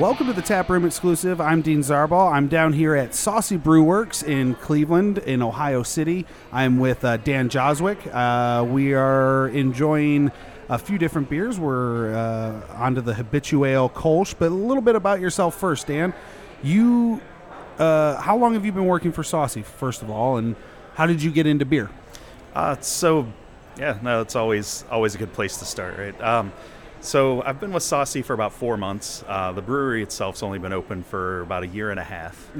Welcome to the Tap Room exclusive. I'm Dean Zarbaugh. I'm down here at Saucy Brew Works in Cleveland, in Ohio City. I'm with uh, Dan Jozwiak. Uh, we are enjoying a few different beers. We're uh, onto the Habituale Kolsch, but a little bit about yourself first, Dan. You, uh, how long have you been working for Saucy, first of all, and how did you get into beer? Uh, so, yeah, no, it's always always a good place to start, right? Um, so I've been with Saucy for about four months. Uh, the brewery itself's only been open for about a year and a half.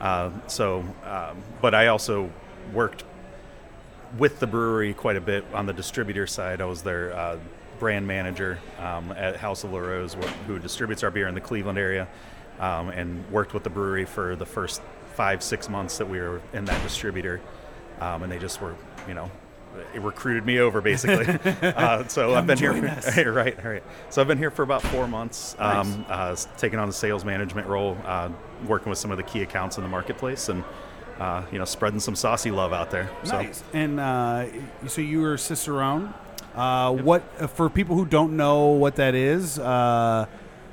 Uh, so, um, but I also worked with the brewery quite a bit on the distributor side. I was their uh, brand manager um, at House of La Rose, wh- who distributes our beer in the Cleveland area, um, and worked with the brewery for the first five, six months that we were in that distributor. Um, and they just were, you know, it recruited me over basically. uh, so I've been here. right, right. So I've been here for about four months, um, uh, taking on the sales management role, uh, working with some of the key accounts in the marketplace, and uh, you know, spreading some saucy love out there. So, Nice. And uh, so you were Cicerone. Uh, What uh, for people who don't know what that is?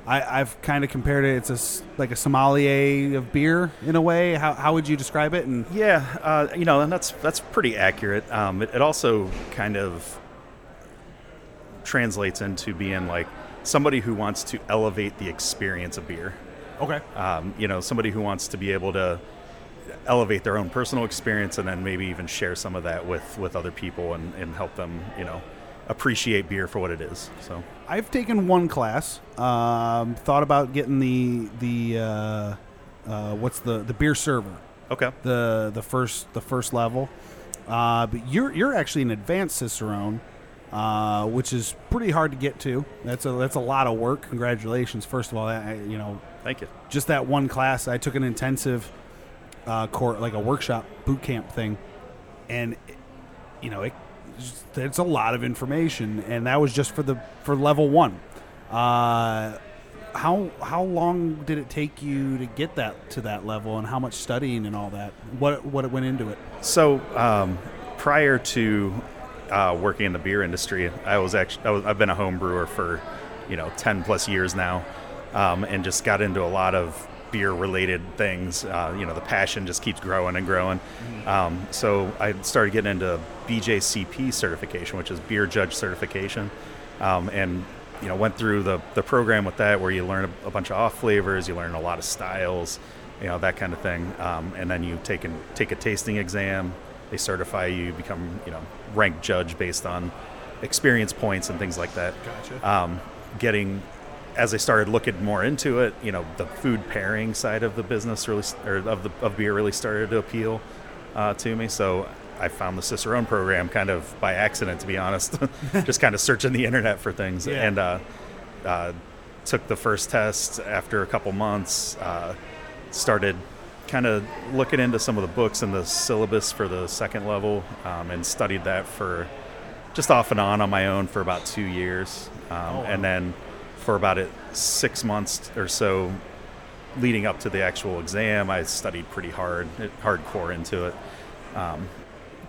I, I've kind of compared it. It's a like a sommelier of beer in a way. How, how would you describe it? And Yeah, uh, you know, and that's that's pretty accurate. Um, it, it also kind of translates into being like somebody who wants to elevate the experience of beer. okay, Um, you know, somebody who wants to be able to elevate their own personal experience and then maybe even share some of that with with other people and, and help them, you know, appreciate beer for what it is. So. I've taken one class. Um, thought about getting the the uh, uh, what's the the beer server. Okay. the the first the first level. Uh, but you're you're actually an advanced cicerone, uh, which is pretty hard to get to. That's a that's a lot of work. Congratulations, first of all. I, you know, Thank you. just that one class. I took an intensive uh, court, like a workshop boot camp thing, and it- you know, it, it's a lot of information, and that was just for the for level one. Uh, how how long did it take you to get that to that level, and how much studying and all that? What what went into it? So um, prior to uh, working in the beer industry, I was actually I was, I've been a home brewer for you know ten plus years now, um, and just got into a lot of beer related things. Uh, you know, the passion just keeps growing and growing. Um, so I started getting into BJCP certification, which is beer judge certification, um, and you know went through the the program with that where you learn a, a bunch of off flavors, you learn a lot of styles you know that kind of thing um, and then you take and take a tasting exam they certify you you become you know ranked judge based on experience points and things like that Gotcha. um, getting as I started looking more into it, you know, the food pairing side of the business really, or of the of beer really started to appeal uh, to me. So I found the Cicerone program kind of by accident, to be honest, just kind of searching the internet for things, Yeah. and uh, uh, took the first test after a couple months. Uh, started kind of looking into some of the books and the syllabus for the second level, um, and studied that for just off and on on my own for about two years, um, wow. and then for about six months or so leading up to the actual exam, I studied pretty hard, hardcore into it. Um,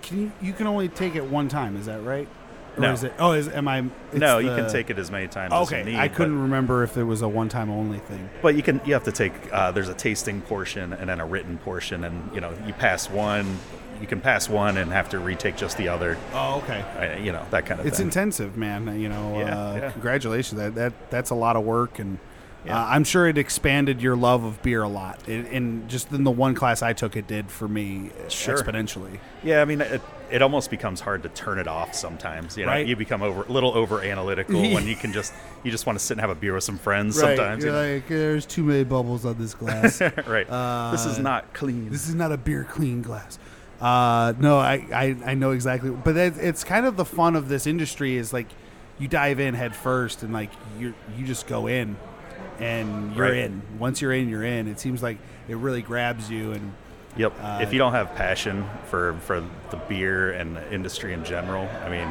Can you you can only take it one time? Is that right? Or No. is it? Oh, is am I? no, you the- can take it as many times as you Okay, need. I couldn't remember if it was a one time only thing. But you can you have to take uh, there's a tasting portion and then a written portion and you know you pass one you can pass one and have to retake just the other Oh, okay. uh, you know that kind of It's thing. intensive, man. You know, Yeah, uh, yeah. congratulations. That that that's a lot of work, and Yeah. uh, I'm sure it expanded your love of beer a lot. It, and just in the one class I took, it did for me uh, Sure. exponentially. yeah, I mean it, it almost becomes hard to turn it off sometimes. You know, Right. you become over a little over analytical when you can just you just want to sit and have a beer with some friends sometimes. you You're know? like, there's too many bubbles on this glass. right. this is Uh, not clean. this is not a beer clean glass. Uh, no, I, I, I know exactly. But it, it's kind of the fun of this industry is like you dive in head first and like you you just go in and you're Right. in. Once you're in, you're in. It seems like it really grabs you and Yep. Uh, if you don't have passion for for the beer and the industry in general, I mean,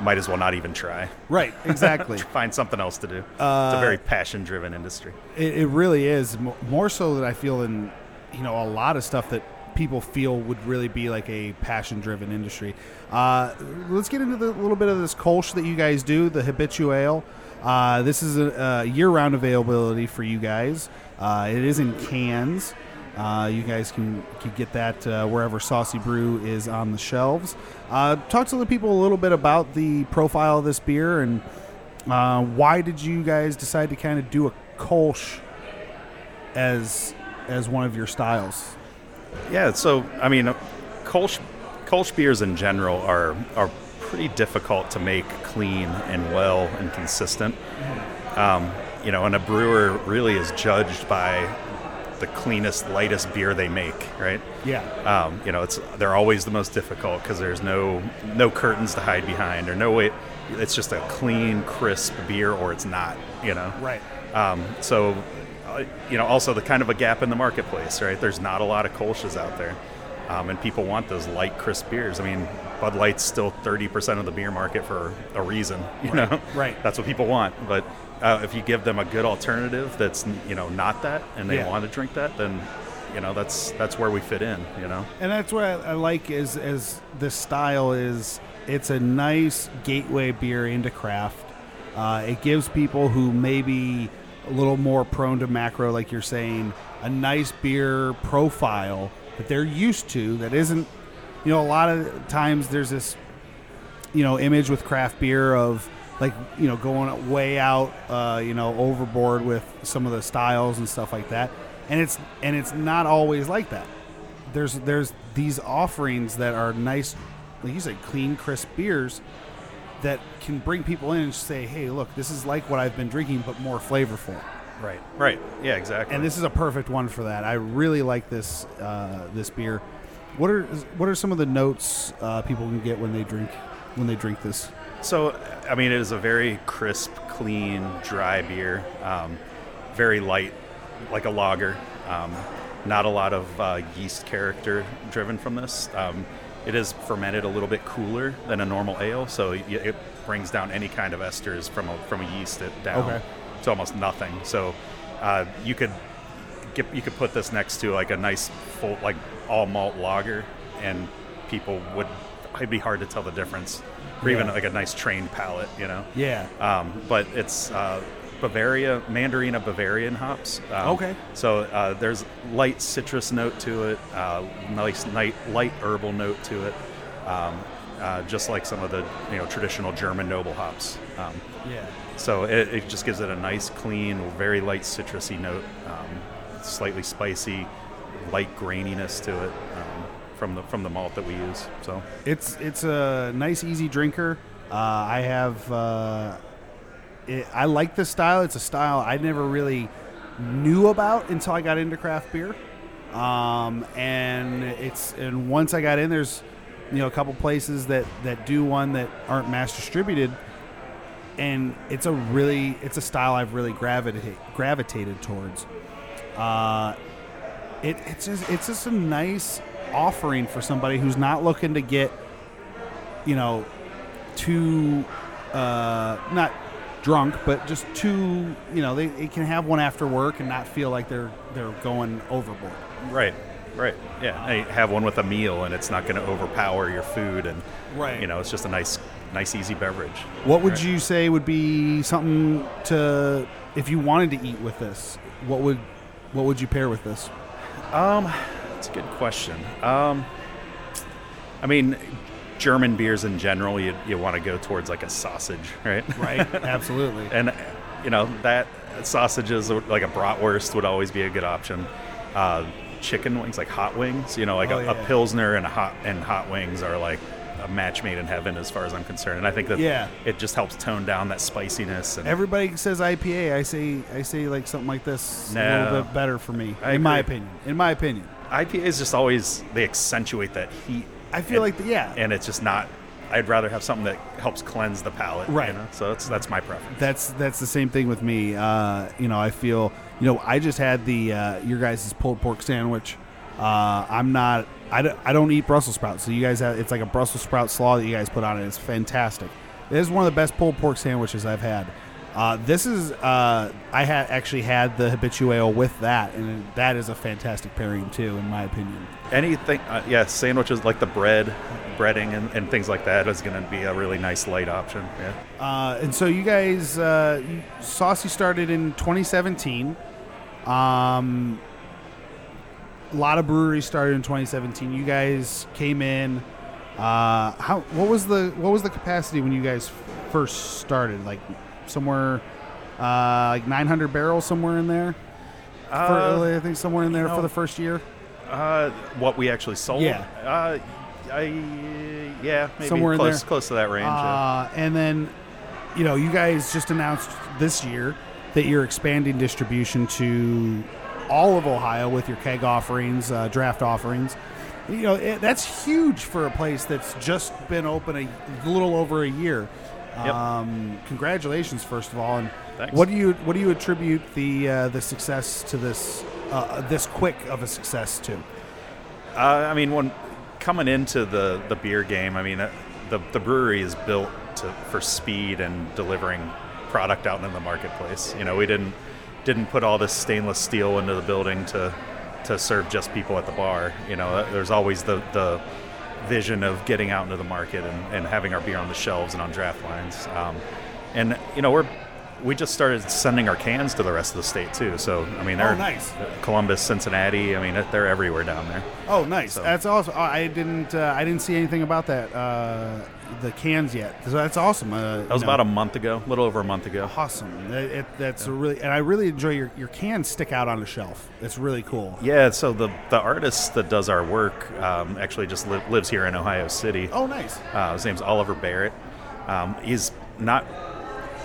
might as well not even try. right, exactly. Find something else to do. it's Uh, a very passion-driven industry. It, it really is more so than I feel in you know a lot of stuff that people feel would really be like a passion driven industry. Uh, let's get into the little bit of this Kolsch that you guys do, the Habituale. Uh, this is a, a year-round availability for you guys. Uh, it is in cans. Uh, you guys can, can get that uh, wherever Saucy Brew is on the shelves. Uh, talk to the people a little bit about the profile of this beer and uh, why did you guys decide to kind of do a Kolsch as as one of your styles? Yeah, so I mean, Kolsch, Kolsch beers in general are are pretty difficult to make clean and well and consistent. Um, you know, and a brewer really is judged by the cleanest, lightest beer they make, right? Yeah. Um, you know, it's they're always the most difficult because there's no no curtains to hide behind or no way. It's just a clean, crisp beer, or it's not. You know. Right. Um, so, uh, you know, also the kind of a gap in the marketplace, right? There's not a lot of Kolsch's out there, um, and people want those light, crisp beers. I mean, Bud Light's still 30% of the beer market for a reason, you Right. know. Right. That's what people want, but. Uh, if you give them a good alternative that's you know not that and they Yeah. want to drink that then you know that's that's where we fit in you know And that's what I, I like is as this style is it's a nice gateway beer into craft. Uh, it gives people who may be a little more prone to macro, like you're saying, a nice beer profile that they're used to. That isn't, you know, a lot of times there's this, you know, image with craft beer of like you know going way out, uh, you know, overboard with some of the styles and stuff like that. And it's and it's not always like that there's there's these offerings that are nice, like you said, clean, crisp beers that can bring people in and say, "Hey, look, this is like what I've been drinking, but more flavorful." right right yeah exactly And this is a perfect one for that. I really like this uh, this beer. What are what are some of the notes uh, people can get when they drink when they drink this? So, I mean, it is a very crisp, clean, dry beer. Um, very light, like a lager. Um, not a lot of uh, yeast character driven from this. Um, it is fermented a little bit cooler than a normal ale, so it brings down any kind of esters from a, from a yeast it down Okay. to almost nothing. So, uh, you could get, you could put this next to like a nice full like all malt lager, and people would it'd be hard to tell the difference, or even like a nice trained palate, you know. Yeah. Um, but it's uh, Bavaria Mandarina Bavarian hops. Um, Okay. So uh, there's light citrus note to it, uh, nice light, light herbal note to it, um, uh, just like some of the you know traditional German noble hops. Um, yeah. so it, it just gives it a nice, clean, very light citrusy note, um, slightly spicy, light graininess to it um, from the from the malt that we use. So It's it's a nice, easy drinker. Uh, I have. Uh, it, I like this style. It's a style I never really knew about until I got into craft beer. Um, and it's and once I got in, there's you know a couple places that that do one that aren't mass distributed, and it's a really it's a style I've really gravitate gravitated towards. Uh, it, it's just it's just a nice offering for somebody who's not looking to get you know too uh, not drunk but just too you know they, they can have one after work and not feel like they're they're going overboard right, right, yeah. Hey, have one with a meal, and it's not going to overpower your food, and Right. you know it's just a nice, nice, easy beverage. what would Right. you say would be something to if you wanted to eat with this what would what would you pair with this Um, that's a good question. Um, I mean, German beers in general, you you want to go towards like a sausage, right? right absolutely and you know that sausages like a bratwurst would always be a good option. Uh, chicken wings, like hot wings, you know, like Oh, a, yeah. a pilsner and a hot and hot wings are like a match made in heaven as far as I'm concerned. And I think that Yeah. it just helps tone down that spiciness. And Everybody says IPA. I say I say like something like this a little bit better for me, I in my opinion. In my opinion, IPAs just always they accentuate that heat. I feel and, like the, yeah, and it's just not. I'd rather have something that helps cleanse the palate. Right. You know? So that's that's my preference. that's that's the same thing with me. Uh, you know, I feel you know I just had the uh, your guys' pulled pork sandwich. Uh, I'm not. I don't, eat Brussels sprouts, so you guys have it's like a Brussels sprout slaw that you guys put on it. It's fantastic. It is one of the best pulled pork sandwiches I've had. Uh, this is uh, I had actually had the Habituale with that, and that is a fantastic pairing too, in my opinion. Anything, uh, yeah, sandwiches like the bread, breading, and, and things like that is going to be a really nice light option. Yeah. Uh, and so you guys, uh, Saucy started in 2017. Um, a lot of breweries started in 2017. You guys came in. Uh, how? What was the what was the capacity when you guys first started? Like somewhere, uh, like 900 barrels somewhere in there. For, Uh, I think somewhere in there you for the first year. Uh, what we actually sold? Yeah. Uh, I yeah, maybe Somewhere close close to that range. yeah. Uh, and then, you know, you guys just announced this year that you're expanding distribution to all of Ohio with your keg offerings, uh, draft offerings. You know, it, that's huge for a place that's just been open a little over a year. Yep. Um, congratulations, first of all. And Thanks. what do you what do you attribute the uh, the success to this uh, this quick of a success to? Uh, I mean, when coming into the, the beer game, I mean, uh, the, the brewery is built to, for speed and delivering product out in the marketplace. You know, we didn't didn't put all this stainless steel into the building to to serve just people at the bar. You know, there's always the, the vision of getting out into the market and, and having our beer on the shelves and on draft lines. Um, and you know, we're we just started sending our cans to the rest of the state too. So I mean, they're Oh, nice. Columbus, Cincinnati. I mean, they're everywhere down there. Oh, nice. So- That's awesome. I didn't. Uh, I didn't see anything about that. Uh, the cans yet. So that's awesome. Uh, That was about a month ago, a little over a month ago. awesome. It, it, that's a really, and I really enjoy your your cans stick out on the shelf. It's really cool. Yeah, so the the artist that does our work um, actually just li- lives here in Ohio City. Oh, nice. Uh, his name's Oliver Barrett. Um, he's not,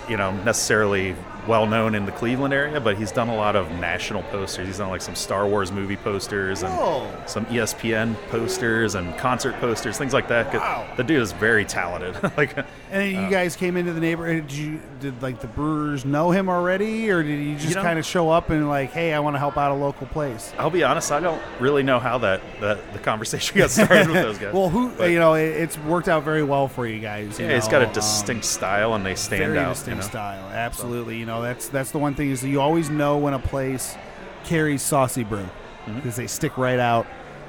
you know, necessarily well known in the Cleveland area, but he's done a lot of national posters. He's done like some Star Wars movie posters and Whoa. some ESPN posters and concert posters, things like that. Wow. The dude is very talented. like, And you guys came into the neighborhood. Did you did like the brewers know him already, or did you just You know- kind of show up and like, hey, I want to help out a local place? I'll be honest, I don't really know how that, that the conversation got started with those guys. well, who But- you know, it, it's worked out very well for you guys. you Yeah, he's got a know, um, distinct style, and they stand very out. distinct you know? style. Absolutely. You know, that's that's the one thing is you always know when a place carries saucy brew Mm-hmm. because they stick right out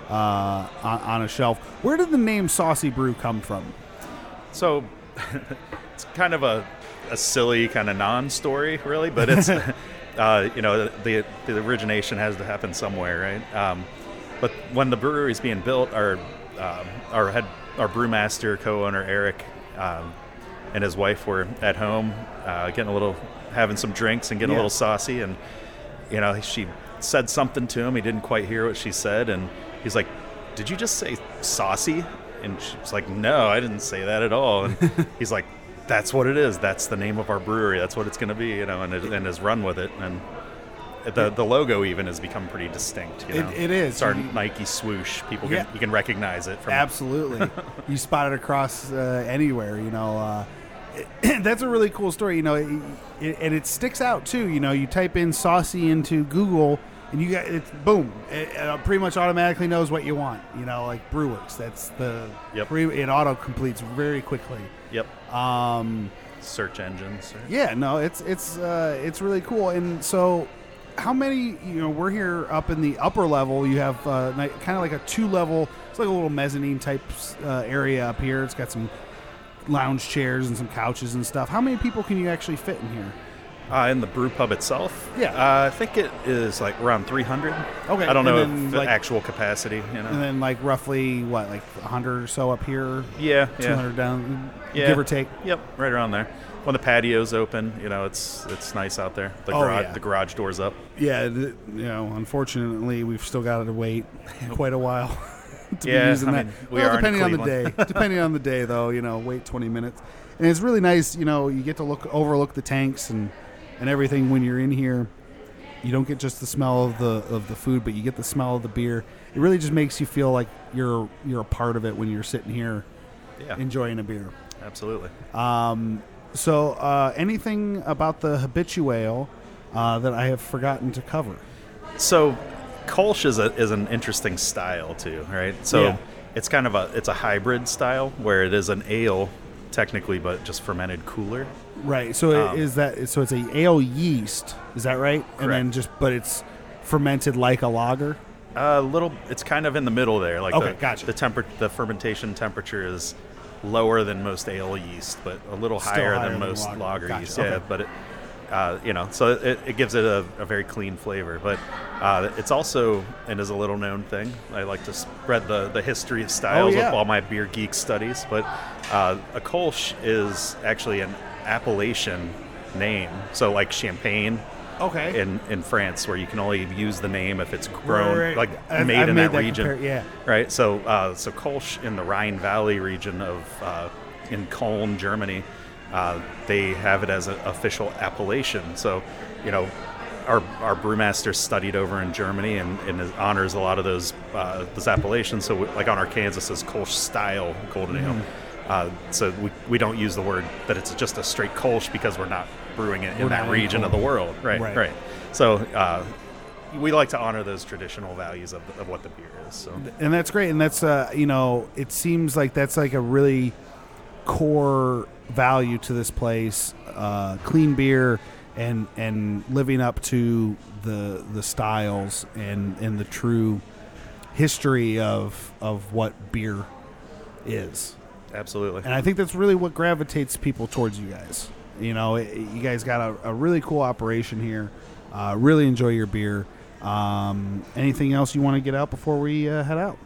uh, on, on a shelf. Where did the name saucy brew come from? So it's kind of a, a silly kind of non-story, really, but it's uh, you know the the origination has to happen somewhere, right? Um, but when the brewery is being built, our um, our head our brewmaster co-owner Eric um, and his wife were at home uh, getting a little having some drinks and getting Yeah. a little saucy and you know she said something to him he didn't quite hear what she said and he's like did you just say saucy and she's like no i didn't say that at all and he's like that's what it is that's the name of our brewery that's what it's going to be you know and, it, and has run with it and the, the logo even has become pretty distinct you It- know? it is. it's our You- nike swoosh people Yeah. you can recognize it from Absolutely. you spot it across uh, anywhere, you know. Uh, that's a really cool story, you know, it, it, and it sticks out too. You know, you type in saucy into Google, and you got it's boom, it, it pretty much automatically knows what you want. You know, like Brewworks. That's the Yep. pre, it auto completes very quickly. yep Um, search engines yeah, no, it's it's uh, it's really cool. And so, how many? You know, we're here up in the upper level. You have uh, kind of like a two level. It's like a little mezzanine type uh, area up here. It's got some lounge chairs and some couches and stuff. How many people can you actually fit in here? Uh, in the brew pub itself, Yeah. uh, I think it is like around 300. Okay, I don't know then, the like- actual capacity. You know, And then like roughly what, like hundred or so up here, yeah, 200 yeah, down, yeah, give or take. Yep, right around there. When the patio's open, you know, it's it's nice out there. The Oh, garage, yeah. the garage doors up. Yeah, you know, unfortunately, we've still got to wait quite a while to Yeah, be using I that. mean, we well, are depending on the day. Depending on the day, though, you know, wait 20 minutes, and it's really nice. You know, you get to look overlook the tanks and and everything when you're in here. You don't get just the smell of the of the food, but you get the smell of the beer. It really just makes you feel like you're you're a part of it when you're sitting here Yeah, enjoying a beer. absolutely. Um, so, uh, anything about the habituale uh, that I have forgotten to cover? So, Kolsch is a is an interesting style too, right? So Yeah. it's kind of a it's a hybrid style where it is an ale technically, but just fermented cooler. Right. So Um, is that so it's a ale yeast, is that right? Correct. And then just but it's fermented like a lager. A little. It's kind of in the middle there. Like Okay, the, gotcha. the temper, the fermentation temperature is lower than most ale yeast, but a little higher, higher than than most lager. lager, Gotcha, yeast. okay. Yeah, but it, uh, you know, so it, it gives it a, a very clean flavor. But uh, it's also and is a little known thing. I like to spread the the history of styles Oh, yeah. of all my beer geek studies. But uh, a Kolsch is actually an appellation name. So like champagne Okay. in, in France, where you can only use the name if it's grown, Right, right. like I've- made I've in made that, region. compar- yeah. Right. So, uh, so Kolsch in the Rhine Valley region of uh, in Cologne, Germany, uh, they have it as an official appellation. So, you know, our our brewmaster studied over in Germany and, and honors a lot of those uh, those appellations. So, we, like on our cans, it says Kolsch style golden ale. Mm-hmm. Uh, so we, we don't use the word that it's just a straight Kolsch because we're not brewing it We're in that in region of the world. Right. Right. Right. So. Uh, we like to honor those traditional values of, of what the beer is. So and that's great and that's uh you know it seems like that's like a really core value to this place uh clean beer and and living up to the the styles and and the true history of of what beer is absolutely, and I think that's really what gravitates people towards you guys. You know, it, you guys got a, a really cool operation here. Uh, really enjoy your beer. Um, anything else you want to get out before we uh, head out?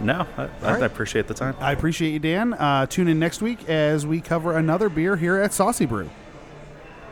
No, I, I, right. I appreciate the time. I appreciate you, Dan. Uh, tune in next week as we cover another beer here at Saucy Brew.